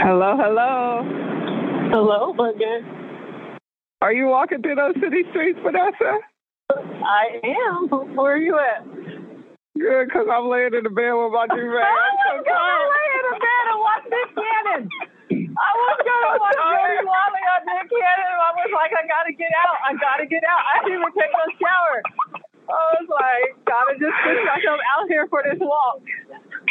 Hello, hello. Hello, Morgan. Are you walking through those city streets, Vanessa? I am. Where are you at? Good, because I'm laying in the bed with my man. I was gonna lay in the bed and watch Nick Cannon. I was gonna watch Jody Wally on Nick Cannon. I was like, I gotta get out. I gotta get out. I didn't even take no shower. I was like, gotta just put myself out here for this walk.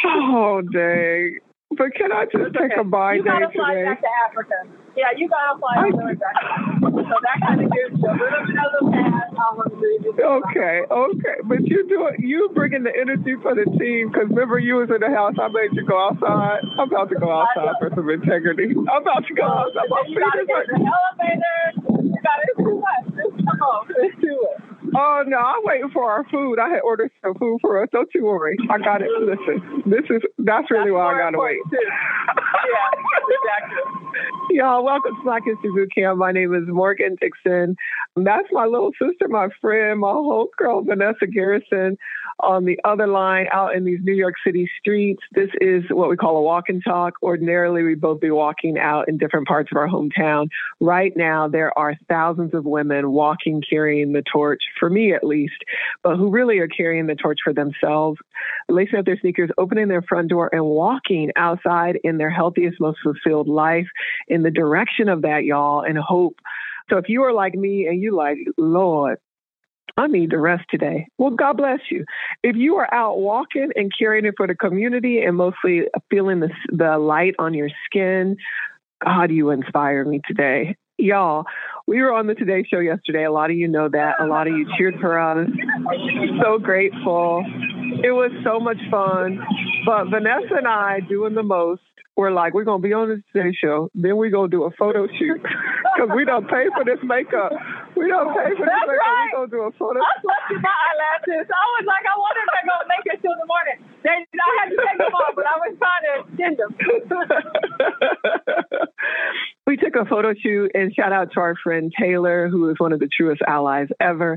Oh, dang. But can I just take a bite You gotta fly today? back to Africa. Yeah, you gotta fly the back. to Africa. So that kind of gives you a little bit of the pass. I'm gonna do this. Okay, okay, but you do it. You bringing the energy for the team because remember you was in the house. I made you go outside. I'm about to go outside for some integrity. I'm about to go outside. My You gotta fingers the elevator. You gotta it's too much. Come on, let's do it. Oh no, I'm waiting for our food. I had ordered some food for us. Don't you worry. I got it. Listen, this is that's really why I gotta wait. Yeah, exactly. Y'all, welcome to Black History Boot Camp. My name is Morgan Dixon. That's my little sister, my friend, my homegirl, Vanessa Garrison, on the other line out in these New York City streets. This is what we call a walk and talk. Ordinarily, we both be walking out in different parts of our hometown. Right now, there are thousands of women walking, carrying the torch, for me at least, but who really are carrying the torch for themselves, lacing up their sneakers, opening their front door, and walking outside in their healthiest, most fulfilled life in the direction of that, y'all, and hope. So if you are like me and you like, Lord, I need to rest today. Well, God bless you. If you are out walking and caring for the community and mostly feeling the, the light on your skin, God, you inspire me today. Y'all, we were on the Today Show yesterday. A lot of you know that. A lot of you cheered for us. So grateful. It was so much fun. But Vanessa and I doing the most. We're like, we're gonna be on the Today Show. Then we're gonna do a photo shoot because we don't pay for this makeup. We don't pay for this That's makeup. right. We gonna do a photo. Shoot. I slept my eyelashes. I was like, I wonder if they're gonna make it till the morning. They, I had to take them off, but I was trying to extend them. we took a photo shoot and shout out to our friend Taylor, who is one of the truest allies ever.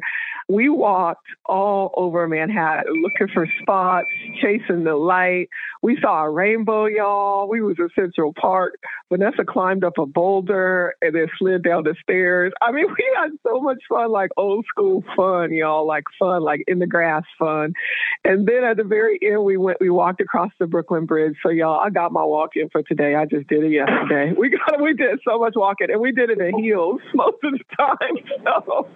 We walked all over Manhattan looking for spots, chasing the light. We saw a rainbow, y'all. We was in Central Park. Vanessa climbed up a boulder and then slid down the stairs. I mean, we had so much fun, like old school fun, y'all, like fun, like in the grass fun. And then at the very end, we went, we walked across the Brooklyn Bridge. So y'all, I got my walk in for today. I just did it yesterday. We got, we did so much walking, and we did it in heels most of the time. So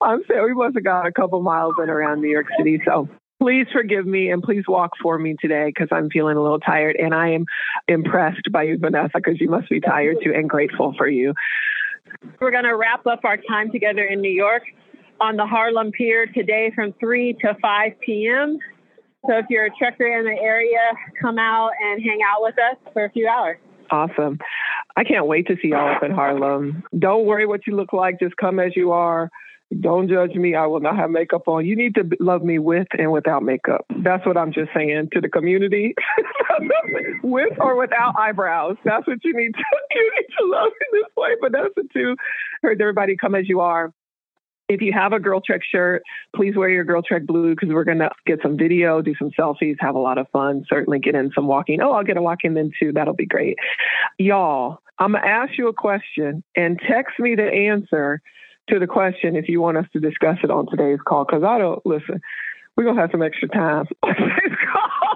I'm saying we must have got a couple miles in around New York City. So. Please forgive me and please walk for me today because I'm feeling a little tired and I am impressed by you, Vanessa, because you must be tired too and grateful for you. We're gonna wrap up our time together in New York on the Harlem Pier today from 3 to 5 p.m. So if you're a trekker in the area, come out and hang out with us for a few hours. Awesome. I can't wait to see y'all up in Harlem. Don't worry what you look like. Just come as you are. Don't judge me. I will not have makeup on. You need to love me with and without makeup. That's what I'm just saying to the community. with or without eyebrows. That's what you need to you need to love in this way. But that's it too. Heard everybody come as you are. If you have a Girl Trek shirt, please wear your Girl Trek blue because we're to get some video, do some selfies, have a lot of fun, certainly get in some walking. Oh, I'll get a walk in then too. That'll be great. Y'all, I'm to ask you a question and text me the answer to the question if you want us to discuss it on today's call because I don't, listen, we're to have some extra time.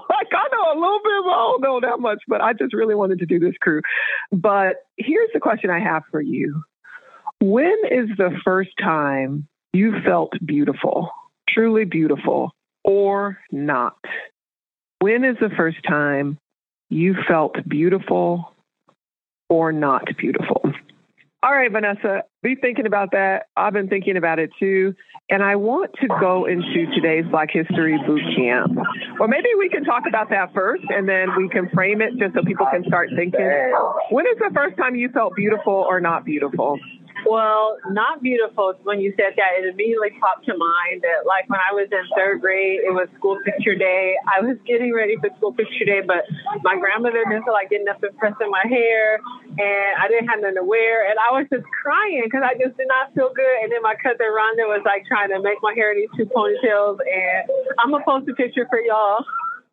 Like, I know a little bit, but I don't know that much, but I just really wanted to do this crew. But here's the question I have for you. When is the first time you felt beautiful, truly beautiful, or not? When is the first time you felt beautiful or not beautiful? All right, Vanessa, be thinking about that. I've been thinking about it too. And I want to go into today's Black History Boot Camp. Or maybe we can talk about that first and then we can frame it just so people can start thinking. When is the first time you felt beautiful or not beautiful? Well, not beautiful. When you said that, it immediately popped to mind that, like, when I was in third grade, it was school picture day. I was getting ready for school picture day, but my grandmother didn't feel like getting up and pressing my hair, and I didn't have nothing to wear, and I was just crying because I just did not feel good. And then my cousin Rhonda was like trying to make my hair these two ponytails, and I'm gonna post a picture for y'all.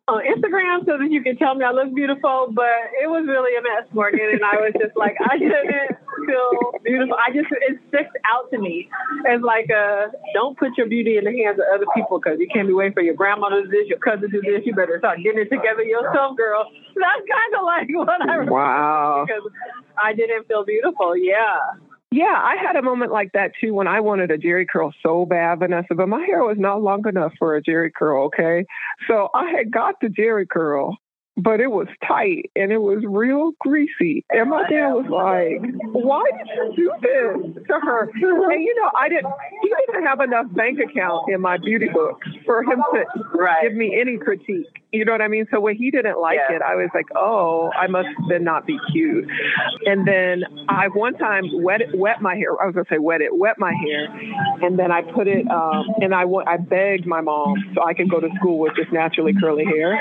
On Instagram so that you can tell me I look beautiful, but it was really a mess, Morgan. And I was just like, I didn't feel beautiful. I just, it sticks out to me as like a, don't put your beauty in the hands of other people because you can't be waiting for your grandma to do this, your cousin to do this. You better start getting it together yourself, girl. That's kind of like what I Wow. Because I didn't feel beautiful. Yeah. Yeah, I had a moment like that too when I wanted a Jheri curl so bad, Vanessa, but my hair was not long enough for a Jheri curl, okay? So I had got the Jheri curl but it was tight and it was real greasy. And my dad was like, Why did you do this to her? And you know, I didn't he didn't have enough bank account in my beauty book for him to right. give me any critique. You know what I mean? So when he didn't like yeah. it, I was like, Oh, I must then not be cute. And then I one time wet wet my hair. I was gonna say wet it, wet my hair, and then I put it um, and I I begged my mom so I could go to school with just naturally curly hair.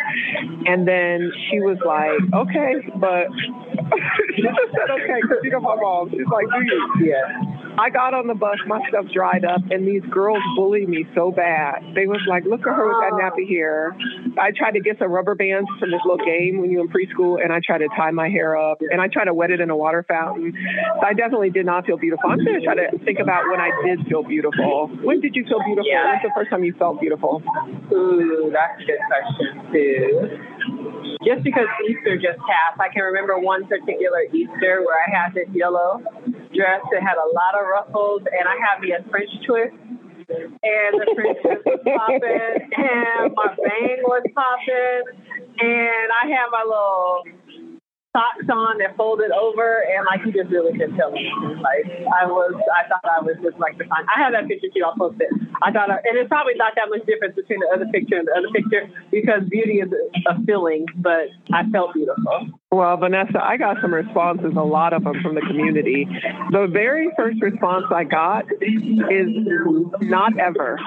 And then she was like, okay, but she just said okay because you know my mom. She's like, do you? Yeah. I got on the bus, my stuff dried up, and these girls bullied me so bad. They was like, look at her with that nappy hair. I tried to get some rubber bands from this little game when you were in preschool, and I tried to tie my hair up, and I tried to wet it in a water fountain. So I definitely did not feel beautiful. I'm going to try to think about when I did feel beautiful. When did you feel beautiful? Yeah. When's the first time you felt beautiful? Ooh, that's a good question, too just because Easter just passed, I can remember one particular Easter where I had this yellow dress that had a lot of ruffles, and I had me a French twist, and the French twist was popping, and my bang was popping, and I had my little socks on that folded over, and like he just really couldn't tell me. Like I was, I thought I was just like the fine. I have that picture too. I'll post it. I thought, I, and it's probably not that much difference between the other picture and the other picture because beauty is a feeling, but I felt beautiful. Well, Vanessa, I got some responses, a lot of them from the community. The very first response I got is not ever.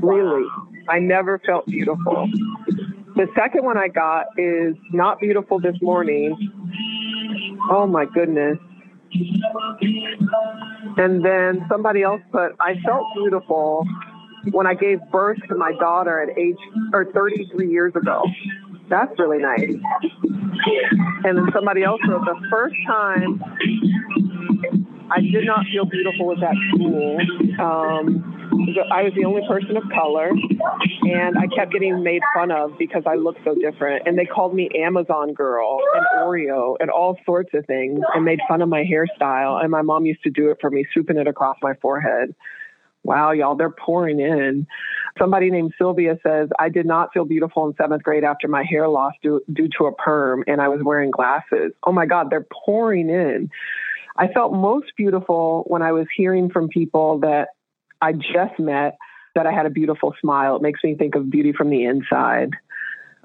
Really. I never felt beautiful. The second one I got is Not Beautiful This Morning. Oh my goodness. And then somebody else put, I felt beautiful when I gave birth to my daughter at age or 33 years ago. That's really nice. And then somebody else wrote, the first time I did not feel beautiful at that school. Um, I was the only person of color, and I kept getting made fun of because I looked so different. And they called me Amazon girl and Oreo and all sorts of things, and made fun of my hairstyle. And my mom used to do it for me, swooping it across my forehead. Wow, y'all, they're pouring in. Somebody named Sylvia says, I did not feel beautiful in seventh grade after my hair loss due, due to a perm and I was wearing glasses. Oh my God, they're pouring in. I felt most beautiful when I was hearing from people that I just met that I had a beautiful smile. It makes me think of beauty from the inside.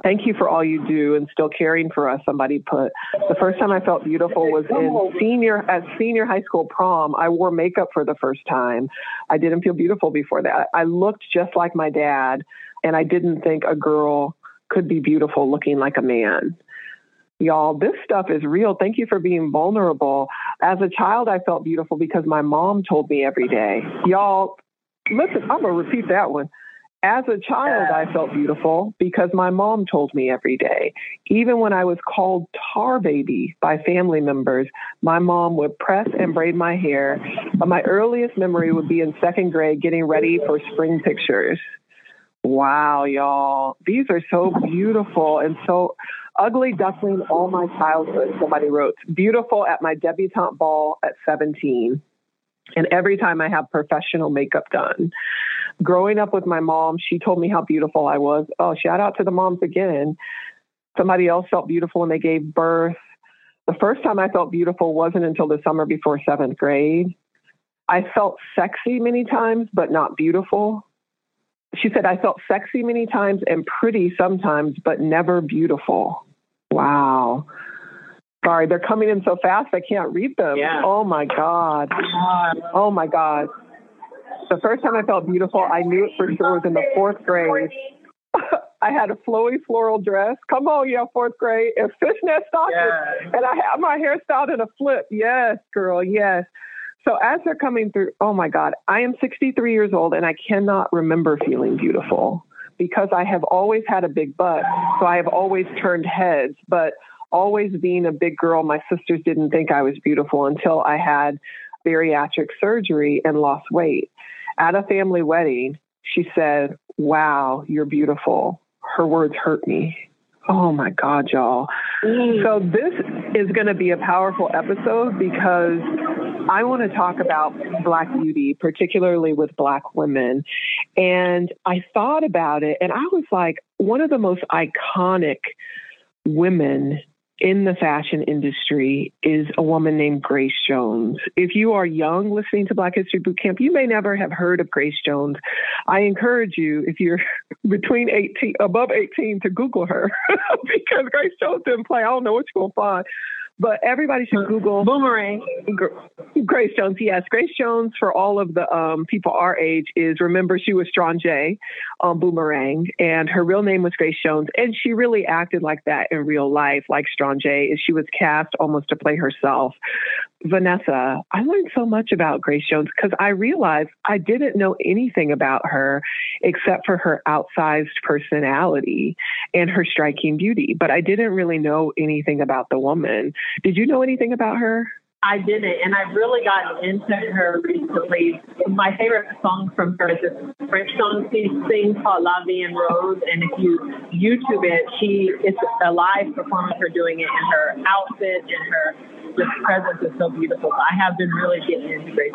Thank you for all you do and still caring for us. Somebody put the first time I felt beautiful was in senior at senior high school prom. I wore makeup for the first time. I didn't feel beautiful before that. I looked just like my dad, and I didn't think a girl could be beautiful looking like a man. Y'all, this stuff is real. Thank you for being vulnerable. As a child, I felt beautiful because my mom told me every day. Y'all, listen, I'm going to repeat that one. As a child, I felt beautiful because my mom told me every day. Even when I was called tar baby by family members, my mom would press and braid my hair. But my earliest memory would be in second grade getting ready for spring pictures. Wow, y'all. These are so beautiful and so ugly duckling all my childhood, somebody wrote. Beautiful at my debutante ball at 17 and every time I have professional makeup done. Growing up with my mom, she told me how beautiful I was. Oh, shout out to the moms again. Somebody else felt beautiful when they gave birth. The first time I felt beautiful wasn't until the summer before seventh grade. I felt sexy many times, but not beautiful. She said, I felt sexy many times and pretty sometimes, but never beautiful. Wow. Sorry, they're coming in so fast I can't read them. Yeah. Oh my God. Oh my God. The first time I felt beautiful, I knew it for sure was in the fourth grade. I had a flowy floral dress. Come on, yeah, fourth grade. And fishnet stockings. Yeah. And I had my hair styled in a flip. Yes, girl, yes. So as they're coming through, oh my God, I am 63 years old and I cannot remember feeling beautiful because I have always had a big butt, so I have always turned heads, but always being a big girl, my sisters didn't think I was beautiful until I had bariatric surgery and lost weight. At a family wedding, she said, Wow, you're beautiful. Her words hurt me. Oh my God, y'all. So, this is going to be a powerful episode because I want to talk about Black beauty, particularly with Black women. And I thought about it and I was like, one of the most iconic women in the fashion industry is a woman named Grace Jones. If you are young listening to Black History Boot Camp, you may never have heard of Grace Jones. I encourage you, if you're between 18, above 18, to Google her because Grace Jones didn't play. I don't know what you're going to find. But everybody should Google Boomerang. Grace Jones, yes. Grace Jones, for all of the um, people our age, is remember she was Strangé on Boomerang, and her real name was Grace Jones, and she really acted like that in real life, like Strangé. She was cast almost to play herself. Vanessa, I learned so much about Grace Jones because I realized I didn't know anything about her except for her outsized personality and her striking beauty, but I didn't really know anything about the woman. Did you know anything about her? I didn't, and I've really gotten into her recently. My favorite song from her is this French song she sings called La Vie en Rose, and if you YouTube it, she it's a live performance her doing it in her outfit and her the presence is so beautiful. I have been really getting into Grace.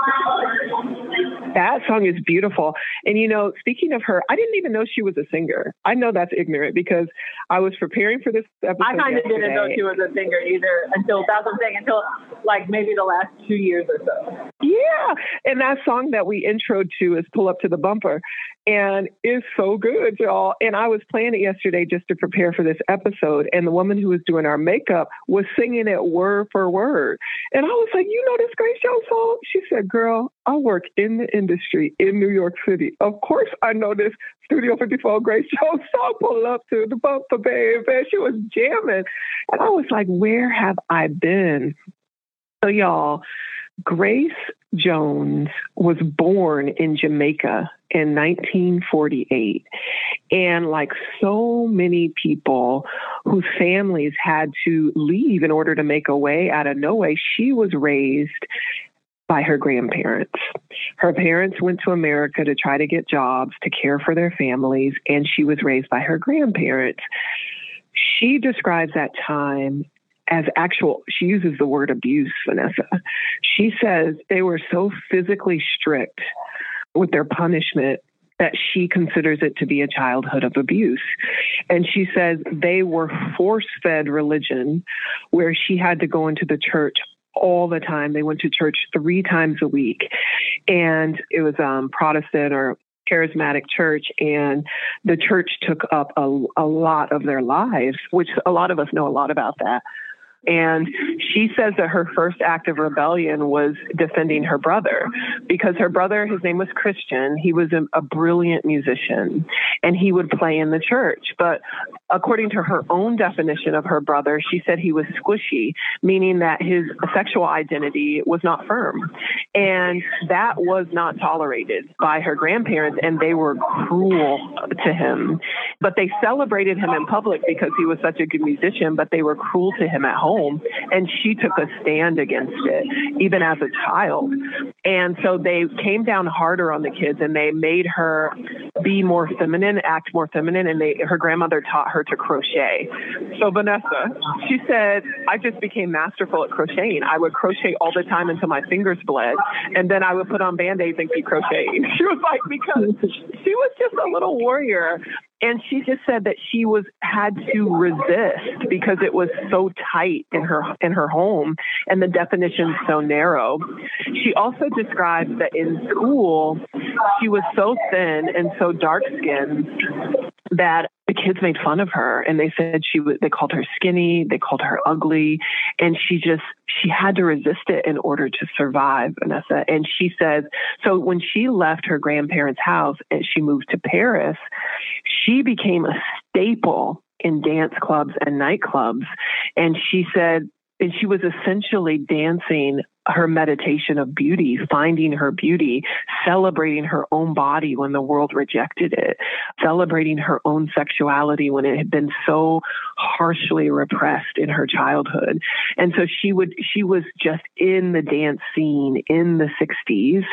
That song is beautiful. And you know, speaking of her, I didn't even know she was a singer. I know that's ignorant because I was preparing for this episode. I kind of didn't know she was a singer either until that's what I'm saying, until like maybe the last two years or so. Yeah. And that song that we introed to is Pull Up to the Bumper and it's so good, y'all. And I was playing it yesterday just to prepare for this episode, and the woman who was doing our makeup was singing it word for word. And I was like, "You know this Grace Jones song?" She said, "Girl, I work in the industry in New York City. Of course, I know this Studio 54 Grace Jones song. Pull up to the bumper, baby." She was jamming, and I was like, "Where have I been?" So, y'all. Grace Jones was born in Jamaica in 1948. And like so many people whose families had to leave in order to make a way out of no way, she was raised by her grandparents. Her parents went to America to try to get jobs to care for their families, and she was raised by her grandparents. She describes that time as actual, she uses the word abuse, Vanessa. She says they were so physically strict with their punishment that she considers it to be a childhood of abuse. And she says they were force fed religion where she had to go into the church all the time. They went to church three times a week. And it was um, Protestant or charismatic church and the church took up a, a lot of their lives which a lot of us know a lot about that and she says that her first act of rebellion was defending her brother because her brother, his name was Christian. He was a, a, brilliant musician and he would play in the church. But according to her own definition of her brother, she said he was squishy, meaning that his sexual identity was not firm. And that was not tolerated by her grandparents and they were cruel to him. But they celebrated him in public because he was such a good musician, but they were cruel to him at home home. And she took a stand against it, even as a child. And so they came down harder on the kids and they made her be more feminine, act more feminine. And they, her grandmother taught her to crochet. So Vanessa, she said, I just became masterful at crocheting. I would crochet all the time until my fingers bled. And then I would put on band-aids and keep crocheting. She was like, because she was just a little warrior and she just said that she was had to resist because it was so tight in her in her home and the definition so narrow. She also described that in school she was so thin and so dark skinned that the kids made fun of her and they said she was they called her skinny they called her ugly and she just she had to resist it in order to survive vanessa. And she says so when she left her grandparents house and she moved to paris she became a staple in dance clubs and nightclubs. And she said and she was essentially dancing her meditation of beauty, finding her beauty, celebrating her own body when the world rejected it, celebrating her own sexuality when it had been so harshly repressed in her childhood. And so she would, she was just in the dance scene in the 60s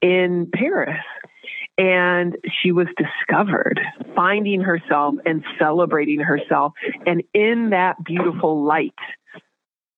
in Paris and she was discovered finding herself and celebrating herself and in that beautiful light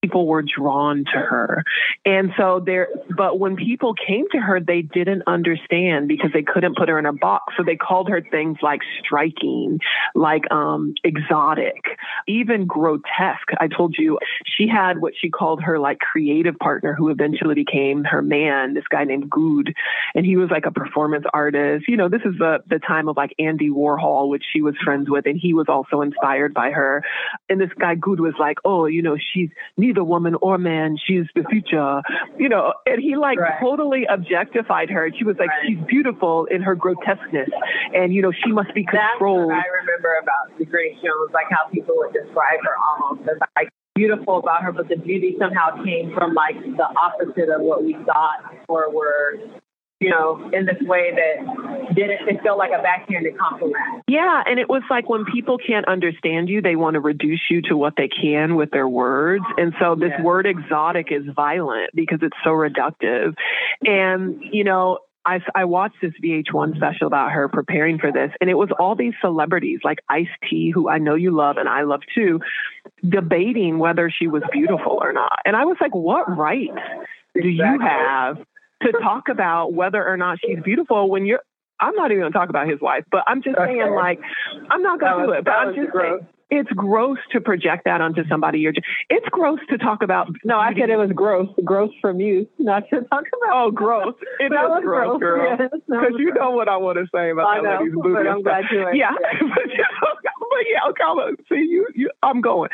people were drawn to her. And so there, but when people came to her, they didn't understand because they couldn't put her in a box. So they called her things like striking, like, um, exotic, even grotesque. I told you she had what she called her like creative partner who eventually became her man, this guy named Goude. And he was like a performance artist. You know, this is the, the time of like Andy Warhol, which she was friends with. And he was also inspired by her. And this guy Goude was like, oh, you know, she's neither woman or man. She's the future, you know. And he like right. totally objectified her. She was like, right. she's beautiful in her grotesqueness, and you know, she must be controlled. That's what I remember about the Grace Jones, like how people would describe her almost as like beautiful about her, but the beauty somehow came from like the opposite of what we thought or were you know, in this way that didn't, it felt like a backhanded compliment. Yeah. And it was like when people can't understand you, they want to reduce you to what they can with their words. And so this yeah. word exotic is violent because it's so reductive. And, you know, I, I watched this VH1 special about her preparing for this, and it was all these celebrities like Ice T, who I know you love and I love too, debating whether she was beautiful or not. And I was like, what right do you have to talk about whether or not she's beautiful when you're I'm not even to talk about his wife, but I'm just saying, like, I'm not going to do it. But I'm just gross. saying, it's gross to project that onto somebody. You're just, it's gross to talk about. No, I said it was gross. Gross from you, not to talk about. Oh, gross! It is gross, girl. Because yes, you know what I want to say about I know, ladies' but I'm glad you. Yeah, but, but yeah, okay. See, you, you, I'm going.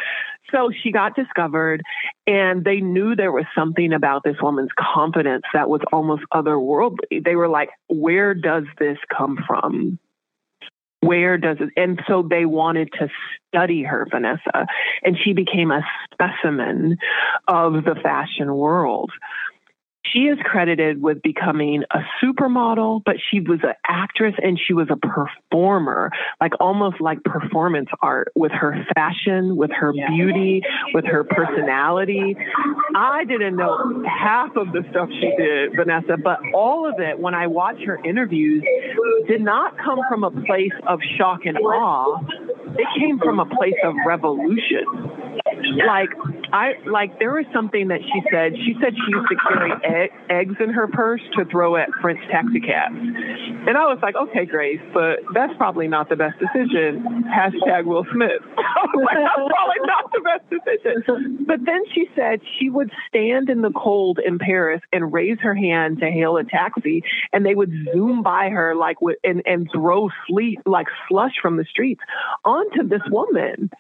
So she got discovered, and they knew there was something about this woman's confidence that was almost otherworldly. They were like, "Where does this come from?" Where does it and so they wanted to study her vanessa and she became a specimen of the fashion world she is credited with becoming a supermodel, but she was an actress and she was a performer, like almost like performance art with her fashion, with her beauty, with her personality. I didn't know half of the stuff she did, Vanessa, but all of it, when I watch her interviews, did not come from a place of shock and awe. It came from a place of revolution like I like there was something that she said. She said she used to carry egg, eggs in her purse to throw at French taxicabs, and I was like, okay, Grace, but that's probably not the best decision. Hashtag Will Smith. Like, that's probably not the best decision. But then she said she would stand in the cold in Paris and raise her hand to hail a taxi, and they would zoom by her like with and and throw sleet like slush from the streets onto this woman.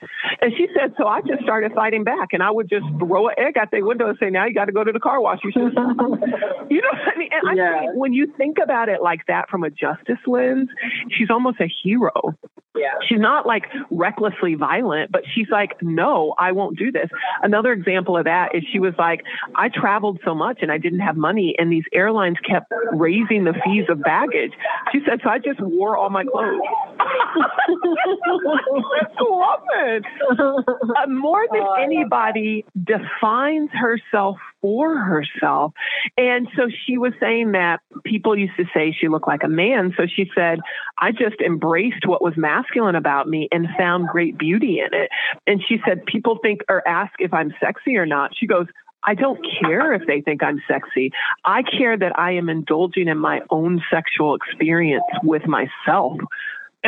And she said, so I just started fighting back, and I would just throw an egg out the window and say, "Now you got to go to the car wash." You should, you know what I mean? And yeah. I think when you think about it like that from a justice lens, she's almost a hero. Yeah. She's not like recklessly violent, but she's like, no, I won't do this. Another example of that is she was like, I traveled so much and I didn't have money, and these airlines kept raising the fees of baggage. She said, so I just wore all my clothes. this woman, uh, more than oh, anybody, defines herself for herself. And so she was saying that people used to say she looked like a man. So she said, I just embraced what was masculine about me and found great beauty in it. And she said, people think or ask if I'm sexy or not. She goes, I don't care if they think I'm sexy. I care that I am indulging in my own sexual experience with myself.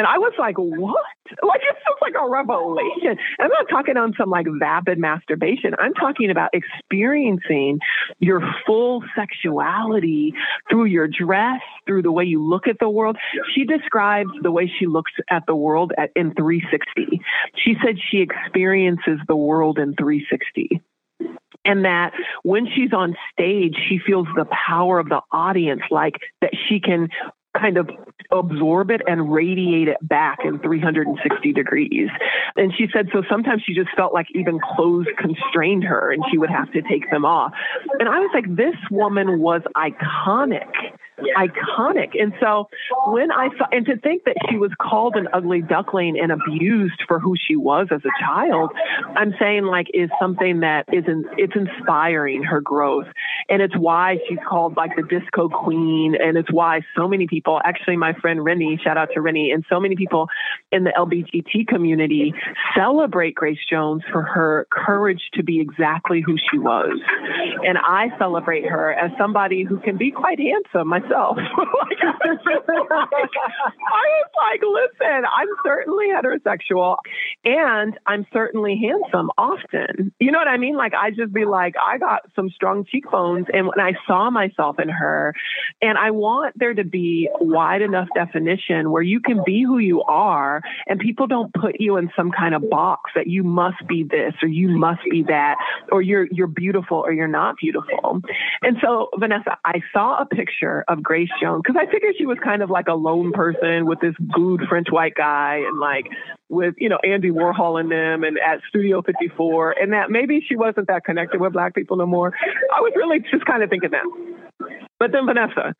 And I was like, what? Like, it feels like a revelation. I'm not talking on some like vapid masturbation. I'm talking about experiencing your full sexuality through your dress, through the way you look at the world. She describes the way she looks at the world at, in 360. She said she experiences the world in 360 and that when she's on stage, she feels the power of the audience, like that she can kind of absorb it and radiate it back in 360 degrees. And she said, so sometimes she just felt like even clothes constrained her and she would have to take them off. And I was like, this woman was iconic iconic. And so when I saw, and to think that she was called an ugly duckling and abused for who she was as a child, I'm saying like is something that is in, it's inspiring her growth. And it's why she's called like the disco queen. And it's why so many people, actually my friend Rennie, shout out to Rennie, and so many people in the LGBT community celebrate Grace Jones for her courage to be exactly who she was. And I celebrate her as somebody who can be quite handsome myself myself. I was like, listen, I'm certainly heterosexual and I'm certainly handsome often. You know what I mean? Like, I just be like, I got some strong cheekbones. And when I saw myself in her, and I want there to be wide enough definition where you can be who you are and people don't put you in some kind of box that you must be this or you must be that or you're, you're beautiful or you're not beautiful. And so, Vanessa, I saw a picture of Grace Jones because I figured she was kind of like a lone person with this good French white guy and like with, you know, Andy Warhol and them and at Studio 54 and that maybe she wasn't that connected with black people no more. I was really just kind of thinking that. But then Vanessa,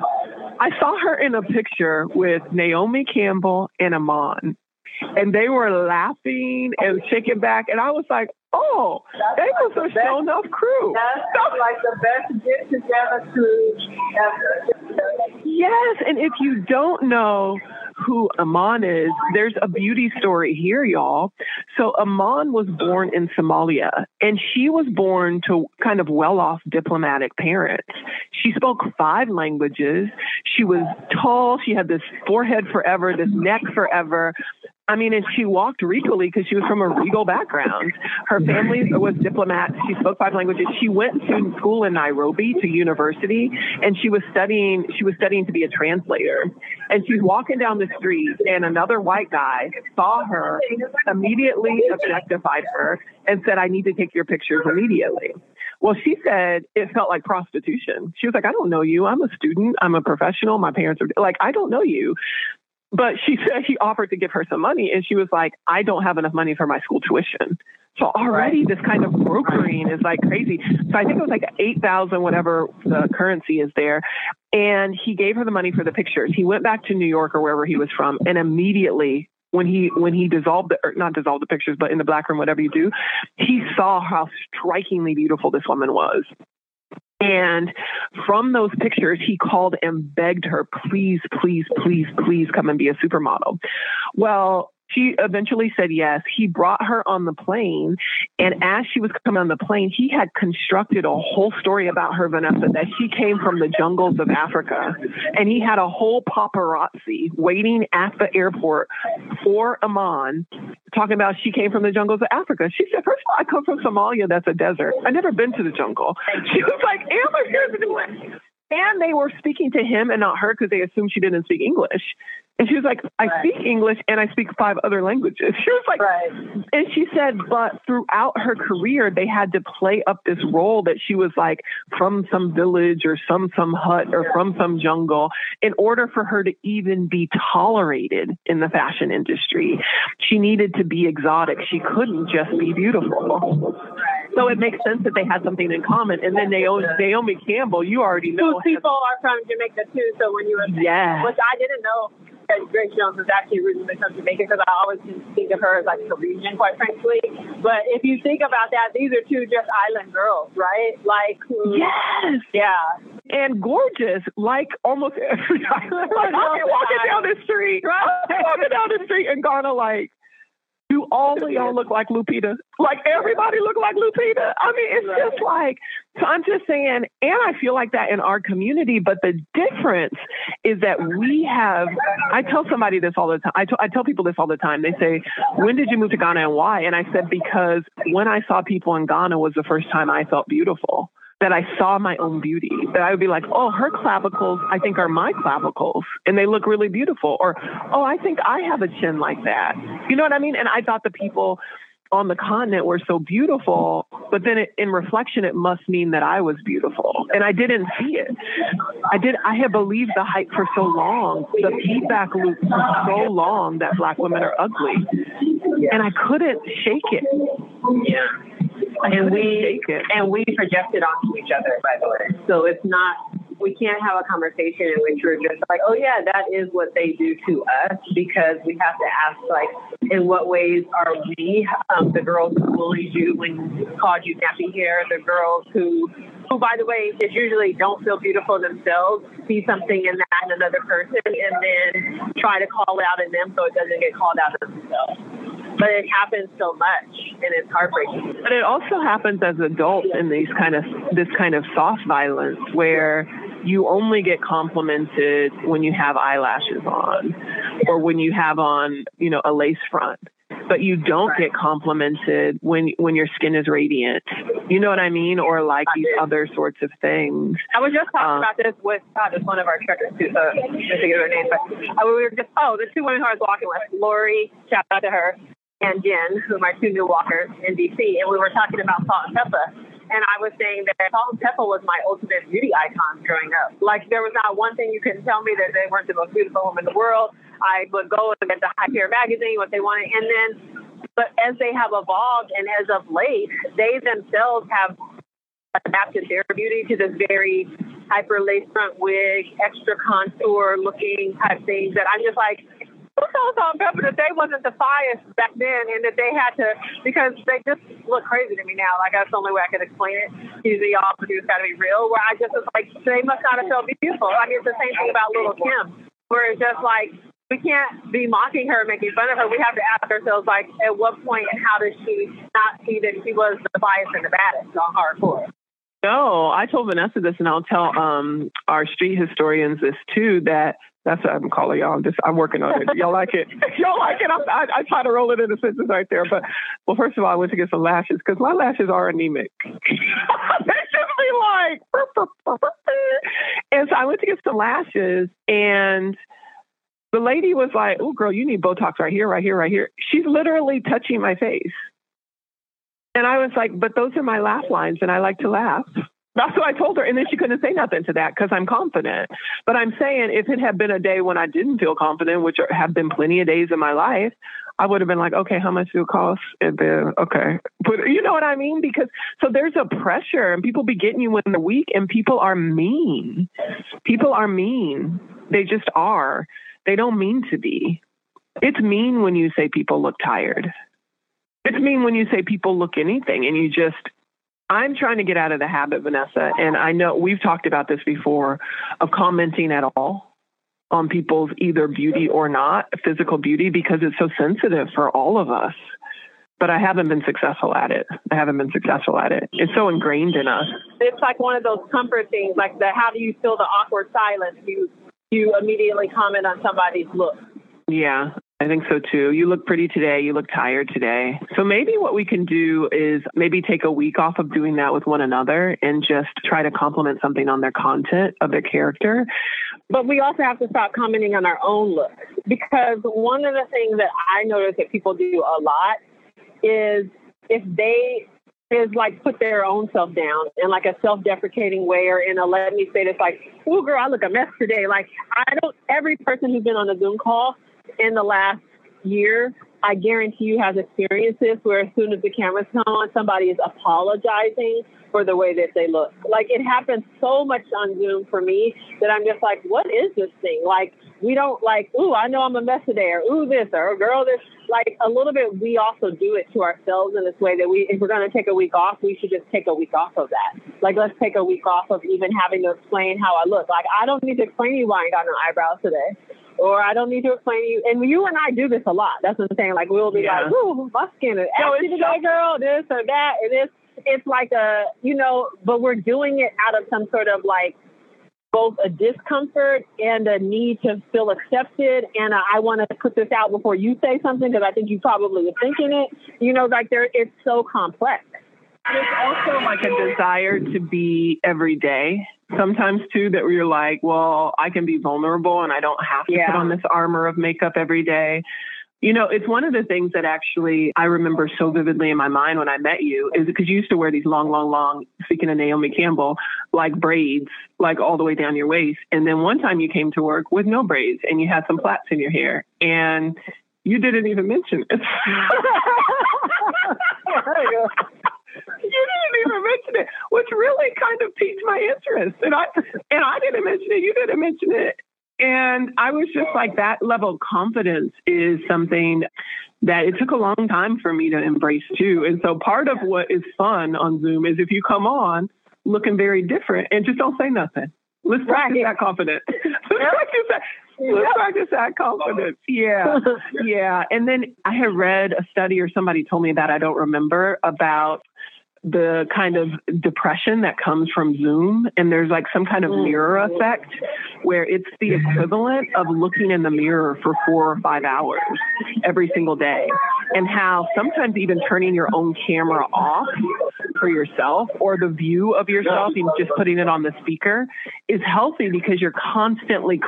I saw her in a picture with Naomi Campbell and Iman and they were laughing and shaking back. And I was like, oh, that's they was a show enough crew. That's like the best get together crew ever. Yes, and if you don't know who Iman is, there's a beauty story here, y'all. So Iman was born in Somalia, and she was born to kind of well-off diplomatic parents. She spoke five languages. She was tall. She had this forehead forever, this neck forever. I mean, and she walked regally because she was from a regal background. Her family was diplomats. She spoke five languages. She went to school in Nairobi to university, and she was studying. She was studying to be a translator. And she's walking down the street, and another white guy saw her, immediately objectified her, and said, "I need to take your pictures immediately." Well, she said it felt like prostitution. She was like, I don't know you. I'm a student. I'm a professional. My parents are like, I don't know you. But she said he offered to give her some money, and she was like, I don't have enough money for my school tuition. So already this kind of brokering is like crazy. So I think it was like 8,000, whatever the currency is there. And he gave her the money for the pictures. He went back to New York or wherever he was from and immediately when he when he dissolved the or not dissolved the pictures, but in the black room, whatever you do, he saw how strikingly beautiful this woman was. And from those pictures, he called and begged her, please, please, please, please come and be a supermodel. Well, she eventually said yes. He brought her on the plane. And mm-hmm. as she was coming on the plane, he had constructed a whole story about her, Vanessa, that she came from the jungles of Africa. And he had a whole paparazzi waiting at the airport for Iman, talking about she came from the jungles of Africa. She said, First of all, I come from Somalia, that's a desert. I've never been to the jungle. She was like, Amber, here's the way. And they were speaking to him and not her because they assumed she didn't speak English. And she was like, I right. speak English and I speak five other languages. She was like, right. and she said, but throughout her career, they had to play up this role that she was like from some village or some, some hut or from some jungle in order for her to even be tolerated in the fashion industry. She needed to be exotic. She couldn't just be beautiful. So it makes sense that they had something in common. And then Naomi, Naomi Campbell, you already know. Whose people are from Jamaica too. So when you were, yeah, which I didn't know Grace Jones is actually originally from Jamaica because I always think of her as like Parisian, quite frankly. But if you think about that, these are two just island girls, right? Like, who, yes, yeah, and gorgeous, like almost every island. Like, I'll be walking down the street, right? I'll be walking down the street in Ghana, like do all of y'all look like Lupita? Like everybody look like Lupita? I mean, it's just like, so I'm just saying, and I feel like that in our community, but the difference is that we have, I tell somebody this all the time. I, t- I tell people this all the time. They say, when did you move to Ghana and why? And I said, because when I saw people in Ghana was the first time I felt beautiful that I saw my own beauty, that I would be like, oh, her clavicles, I think are my clavicles and they look really beautiful. Or, oh, I think I have a chin like that. You know what I mean? And I thought the people on the continent were so beautiful, but then it, in reflection, it must mean that I was beautiful. And I didn't see it. I did, I had believed the hype for so long, the feedback loop for so long that black women are ugly. And I couldn't shake it. Yeah. And we and we projected onto each other, by the way. So it's not we can't have a conversation in which we're just like, oh yeah, that is what they do to us, because we have to ask like, in what ways are we um, the girls who bullied you when called you nappy hair, the girls who, who by the way, is usually don't feel beautiful themselves, see something in that in another person, and then try to call it out in them so it doesn't get called out of themselves. But it happens so much and it's heartbreaking. But it also happens as adults in these kind of this kind of soft violence where you only get complimented when you have eyelashes on or when you have on, you know, a lace front. But you don't right. get complimented when when your skin is radiant. You know what I mean? Or like these other sorts of things. I was just talking um, about this with God, this one of our truckers too, so I don't her name, but uh, we were just oh, the two women who I was walking with, Lori, shout out to her, and Jen, who are my two new walkers in DC, and we were talking about Salt-N-Pepa and I was saying that Salt-N-Pepa was my ultimate beauty icon growing up. Like there was not one thing you could tell me that they weren't the most beautiful woman in the world. I would go and get the Hype Hair magazine, what they wanted, and then, but as they have evolved and as of late, they themselves have adapted their beauty to this very hyper lace front wig, extra contour looking type things that I'm just like, who told Salt-N-Pepa that they wasn't the finest back then and that they had to because they just look crazy to me now. Like that's the only way I can explain it. Usually all produce gotta be real. Where I just was like they must not have felt beautiful. I mean it's the same thing about Lil' Kim, where it's just like we can't be mocking her, making fun of her. We have to ask ourselves, like, at what point and how does she not see that she was the bias and the baddest on hardcore? No, I told Vanessa this, and I'll tell um, our street historians this too. That that's what I'm calling y'all. I'm just I'm working on it. Y'all like it? Y'all like it? I'm, I, I try to roll it into sentences right there. But well, first of all, I went to get some lashes because my lashes are anemic. they should be like. and so I went to get some lashes, and the lady was like, "Oh, girl, you need Botox right here, right here, right here." She's literally touching my face. And I was like, but those are my laugh lines, and I like to laugh. That's what I told her. And then she couldn't say nothing to that because I'm confident. But I'm saying if it had been a day when I didn't feel confident, which have been plenty of days in my life, I would have been like, okay, how much do it cost? And then, okay. But you know what I mean? Because so there's a pressure and people be getting you in the week and people are mean. People are mean. They just are. They don't mean to be. It's mean when you say people look tired. It's mean when you say people look anything and you just, I'm trying to get out of the habit, Vanessa, and I know we've talked about this before of commenting at all on people's either beauty or not, physical beauty, because it's so sensitive for all of us. But I haven't been successful at it. I haven't been successful at it. It's so ingrained in us. It's like one of those comfort things, like the how do you feel the awkward silence? You you immediately comment on somebody's look. Yeah, I think so too. You look pretty today. You look tired today. So maybe what we can do is maybe take a week off of doing that with one another and just try to compliment something on their content of their character. But we also have to stop commenting on our own looks because one of the things that I notice that people do a lot is if they is like put their own self down in like a self-deprecating way or in a let me say this like, oh girl, I look a mess today. Like I don't every person who's been on a Zoom call in the last year, I guarantee you has experienced this where as soon as the cameras come on, somebody is apologizing for the way that they look. Like it happens so much on Zoom for me that I'm just like, what is this thing? Like we don't like, ooh, I know I'm a mess today, or ooh, this, or girl, this. Like a little bit, we also do it to ourselves in this way that we, if we're going to take a week off, we should just take a week off of that. Like let's take a week off of even having to explain how I look. Like I don't need to explain to you why I got no eyebrows today or I don't need to explain to you. And you and I do this a lot. That's what I'm saying. Like we'll be yeah. like, "Ooh, my skin is ashy today, girl. This or that." And it's it's like a you know, but we're doing it out of some sort of like both a discomfort and a need to feel accepted. And uh, I want to put this out before you say something because I think you probably were thinking it. You know, like there, it's so complex. There's also like a desire to be every day. Sometimes too that you're like, well, I can be vulnerable and I don't have to yeah. put on this armor of makeup every day. You know, it's one of the things that actually I remember so vividly in my mind when I met you is because you used to wear these long, long, long, speaking of Naomi Campbell, like braids, like all the way down your waist. And then one time you came to work with no braids and you had some plaits in your hair and you didn't even mention it. didn't even mention it, which really kind of piqued my interest. And I and I didn't mention it. You didn't mention it. And I was just like, that level of confidence is something that it took a long time for me to embrace too. And so part of what is fun on Zoom is if you come on looking very different and just don't say nothing. Let's practice right. that confidence. Let's practice that. Let's practice that confidence. Yeah. Yeah. And then I had read a study or somebody told me that I don't remember about the kind of depression that comes from Zoom. And there's like some kind of mm. mirror effect where it's the mm-hmm. equivalent of looking in the mirror for four or five hours every single day. And how sometimes even turning your own camera off for yourself or the view of yourself, even just putting it on the speaker, is healthy because you're constantly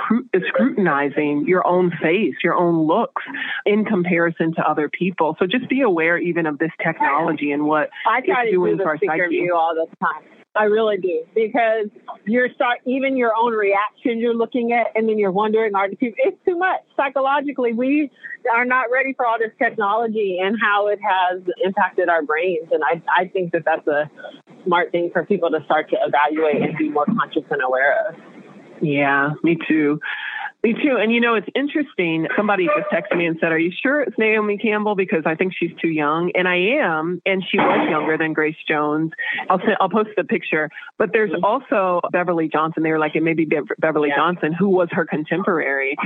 scrutinizing your own face, your own looks in comparison to other people. So just be aware even of this technology and what I try to the speaker view all the time. I really do because you're start even your own reaction you're looking at, and then you're wondering, are the people? It's too much psychologically. We are not ready for all this technology and how it has impacted our brains, and I I think that that's a smart thing for people to start to evaluate and be more conscious and aware of. Yeah, me too. Me too. And you know, it's interesting. Somebody just texted me and said, Are you sure it's Naomi Campbell? Because I think she's too young. And I am. And she was younger than Grace Jones. I'll send, I'll post the picture. But there's mm-hmm. also Beverly Johnson. They were like, it may be Beverly yeah. Johnson, who was her contemporary.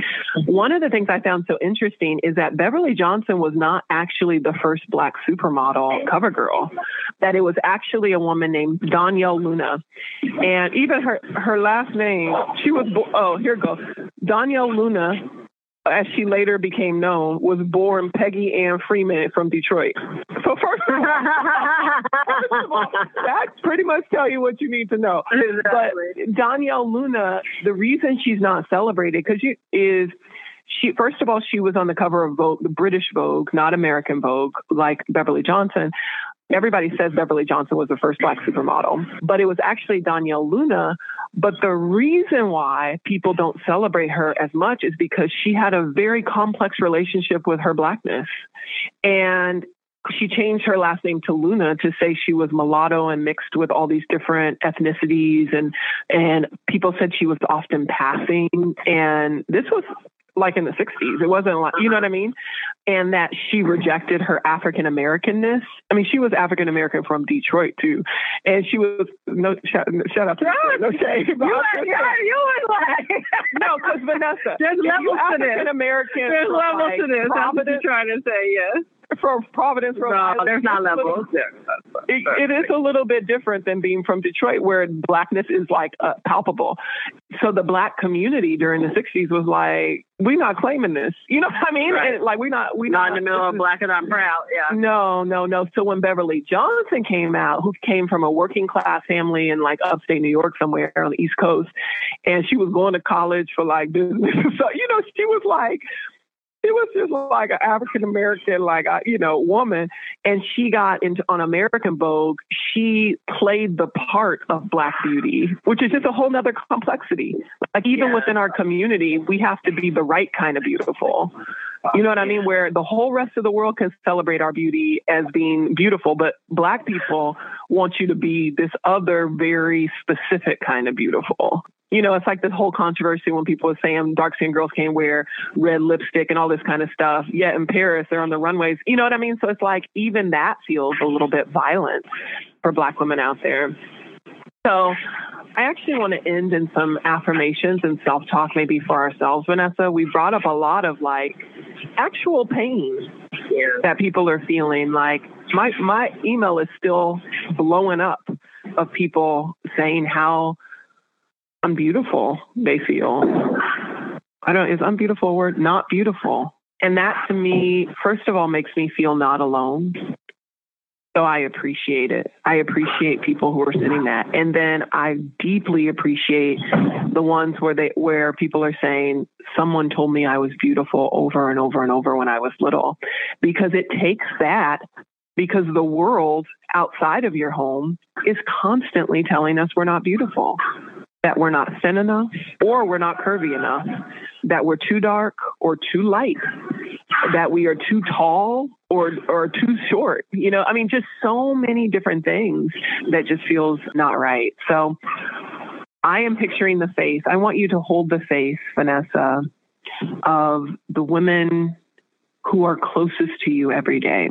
One of the things I found so interesting is that Beverly Johnson was not actually the first black supermodel cover girl, that it was actually a woman named Donyale Luna. And even her, her last name, she was, oh, here it goes. Donyale Luna, as she later became known, was born Peggy Ann Freeman from Detroit. So first of, all, first of all, that pretty much tell you what you need to know. Exactly. But Donyale Luna, the reason she's not celebrated because she is she first of all she was on the cover of Vogue, the British Vogue, not American Vogue, like Beverly Johnson. Everybody says Beverly Johnson was the first black supermodel, but it was actually Donyale Luna. But the reason why people don't celebrate her as much is because she had a very complex relationship with her blackness. And she changed her last name to Luna to say she was mulatto and mixed with all these different ethnicities and and people said she was often passing and this was like in the 60s. It wasn't like, you know what I mean? And that she rejected her African Americanness. I mean, she was African American from Detroit too. And she was, no, shut, shut up. No shade. You, you was like, no, because Vanessa, there's levels to this. African American. There's levels like, to this. That's what you're trying to say, yes from Providence, Rhode no, there's not levels. It, it is a little bit different than being from Detroit, where blackness is like uh, palpable. So the black community during the '60s was like, "We're not claiming this." You know what I mean? Right. And like we're not we not, not in the middle of black and I'm proud. Yeah. No, no, no. So when Beverly Johnson came out, who came from a working class family in like upstate New York somewhere on the East Coast, and she was going to college for like business, so you know she was like it was just like an African American, like a, you know, woman, and she got into on American Vogue. She played the part of Black Beauty, which is just a whole nother complexity. Like even yeah. within our community, we have to be the right kind of beautiful. You know what I mean? Where the whole rest of the world can celebrate our beauty as being beautiful, but Black people want you to be this other very specific kind of beautiful you know, it's like this whole controversy when people are saying um, dark skinned girls can't wear red lipstick and all this kind of stuff. Yet in Paris, they're on the runways. You know what I mean? So it's like even that feels a little bit violent for black women out there. So I actually want to end in some affirmations and self talk maybe for ourselves, Vanessa. We brought up a lot of like actual pain that people are feeling. Like my my email is still blowing up of people saying how unbeautiful they feel. I don't, is unbeautiful a word? Not beautiful. And that to me, first of all, makes me feel not alone. So I appreciate it. I appreciate people who are sitting that. And then I deeply appreciate the ones where they where people are saying someone told me I was beautiful over and over and over when I was little. Because it takes that because the world outside of your home is constantly telling us we're not beautiful, that we're not thin enough or we're not curvy enough, that we're too dark or too light, that we are too tall or or too short. You know, I mean just so many different things that just feels not right. So I am picturing the face. I want you to hold the face, Vanessa, of the women who are closest to you every day.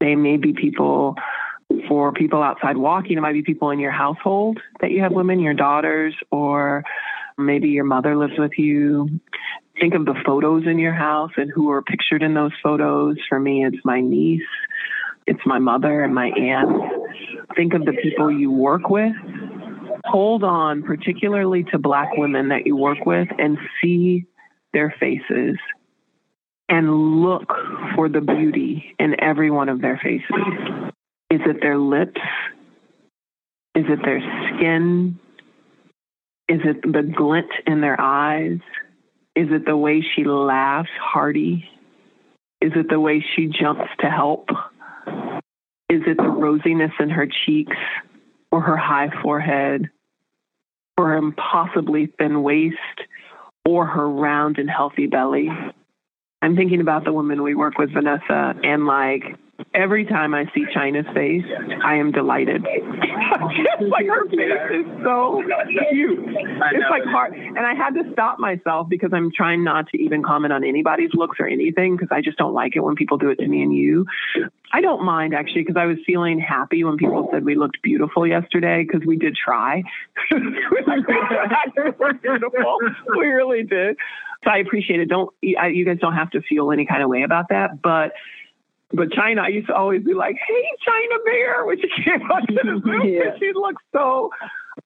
They may be people for people outside walking. It might be people in your household that you have women, your daughters, or maybe your mother lives with you. Think of the photos in your house and who are pictured in those photos. For me, it's my niece, it's my mother, and my aunt. Think of the people you work with. Hold on, particularly to Black women that you work with, and see their faces and look for the beauty in every one of their faces. Is it their lips? Is it their skin? Is it the glint in their eyes? Is it the way she laughs hearty? Is it the way she jumps to help? Is it the rosiness in her cheeks or her high forehead or her impossibly thin waist or her round and healthy belly? I'm thinking about the women we work with, Vanessa, and like every time I see China's face, I am delighted. like her face is so cute. It's like hard. And I had to stop myself because I'm trying not to even comment on anybody's looks or anything because I just don't like it when people do it to me and you. I don't mind actually because I was feeling happy when people said we looked beautiful yesterday because we did try. we beautiful. We really did. So I appreciate it. Don't you guys don't have to feel any kind of way about that, but but China, I used to always be like, "Hey, China Bear," when she came out to the Zoom, yeah. she looks so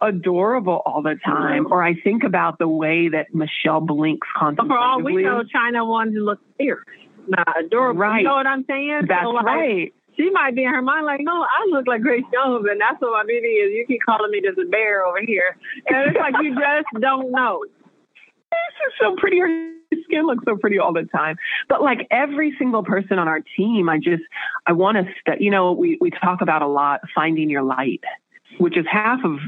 adorable all the time. Or I think about the way that Michelle blinks constantly. For all we know, China wanted to look fierce, not adorable. Right. You know what I'm saying? That's so, like, right. She might be in her mind like, no, I look like Grace Jones, and that's what my beauty is. You keep calling me just a bear over here, and it's like you just don't know this is so pretty. Her skin looks so pretty all the time. But like every single person on our team, I just I want to st- you know we we talk about a lot finding your light, which is half of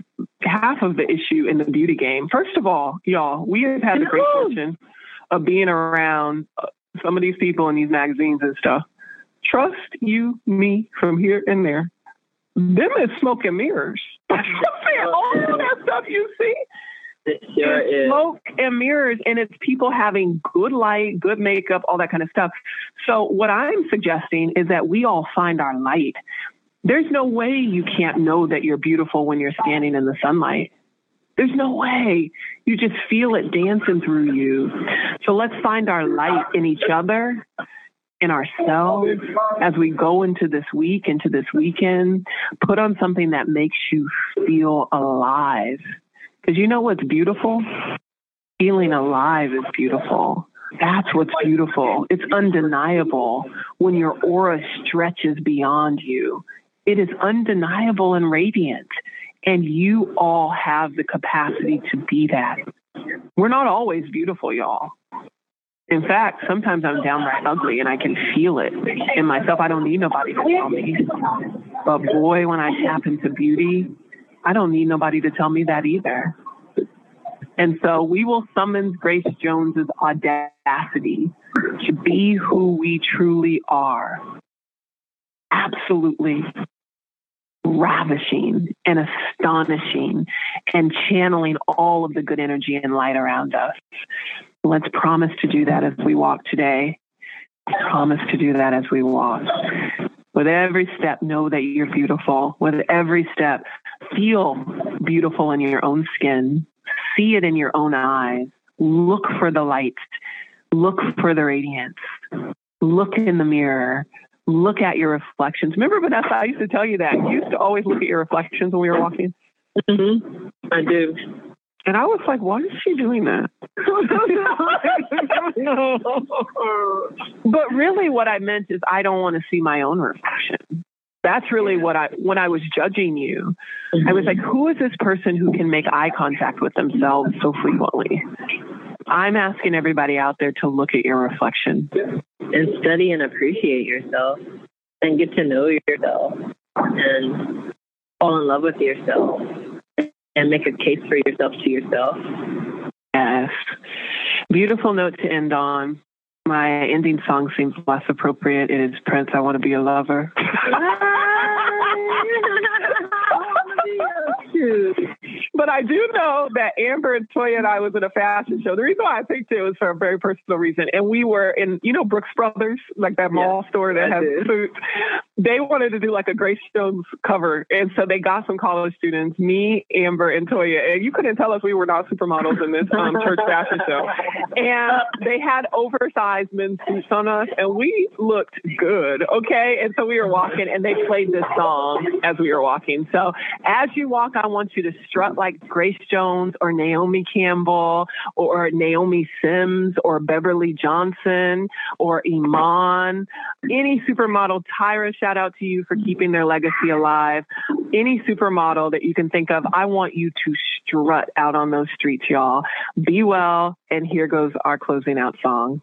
half of the issue in the beauty game. First of all, y'all, we have had the great fortune of being around uh, some of these people in these magazines and stuff. Trust you, me, from here and there. Them is smoke and mirrors. all that stuff you see sure is. smoke and mirrors, and it's people having good light, good makeup, all that kind of stuff. So, what I'm suggesting is that we all find our light. There's no way you can't know that you're beautiful when you're standing in the sunlight. There's no way. You just feel it dancing through you. So let's find our light in each other, in ourselves as we go into this week, into this weekend. Put on something that makes you feel alive because you know what's beautiful? Feeling alive is beautiful. That's what's beautiful. It's undeniable when your aura stretches beyond you. It is undeniable and radiant. And you all have the capacity to be that. We're not always beautiful, y'all. In fact, sometimes I'm downright ugly and I can feel it in myself. I don't need nobody to tell me. But boy, when I tap into beauty, I don't need nobody to tell me that either. And so we will summon Grace Jones's audacity to be who we truly are. Absolutely ravishing and astonishing and channeling all of the good energy and light around us. Let's promise to do that as we walk today. Promise to do that as we walk. With every step, know that you're beautiful. With every step, feel beautiful in your own skin. See it in your own eyes. Look for the light. Look for the radiance. Look in the mirror. Look at your reflections. Remember, Vanessa, I used to tell you that. You used to always look at your reflections when we were walking. Mm-hmm. I do. And I was like, why is she doing that? but really, what I meant is, I don't want to see my own reflection. That's really what I, when I was judging you, I was mm-hmm. like, who is this person who can make eye contact with themselves so frequently? I'm asking everybody out there to look at your reflection and study and appreciate yourself and get to know yourself and fall in love with yourself and make a case for yourself to yourself. Yes. Beautiful note to end on. My ending song seems less appropriate. It is Prince, I Want to Be a Lover. but I do know that Amber and Toya and I was in a fashion show. The reason why I picked it was for a very personal reason. And we were in, you know, Brooks Brothers, like that mall yeah, store that I has did. food. They wanted to do like a Grace Jones cover. And so they got some college students, me, Amber, and Toya. And you couldn't tell us we were not supermodels in this um, church fashion show. And they had oversized men's suits on us, and we looked good. Okay. And so we were walking, and they played this song as we were walking. So as you walk, I want you to strut like Grace Jones or Naomi Campbell or Naomi Sims or Beverly Johnson or Iman. Any supermodel, Tyra, shout out to you for mm-hmm. keeping their legacy alive. Any supermodel that you can think of, I want you to strut out on those streets, y'all. Be well. And here goes our closing out song.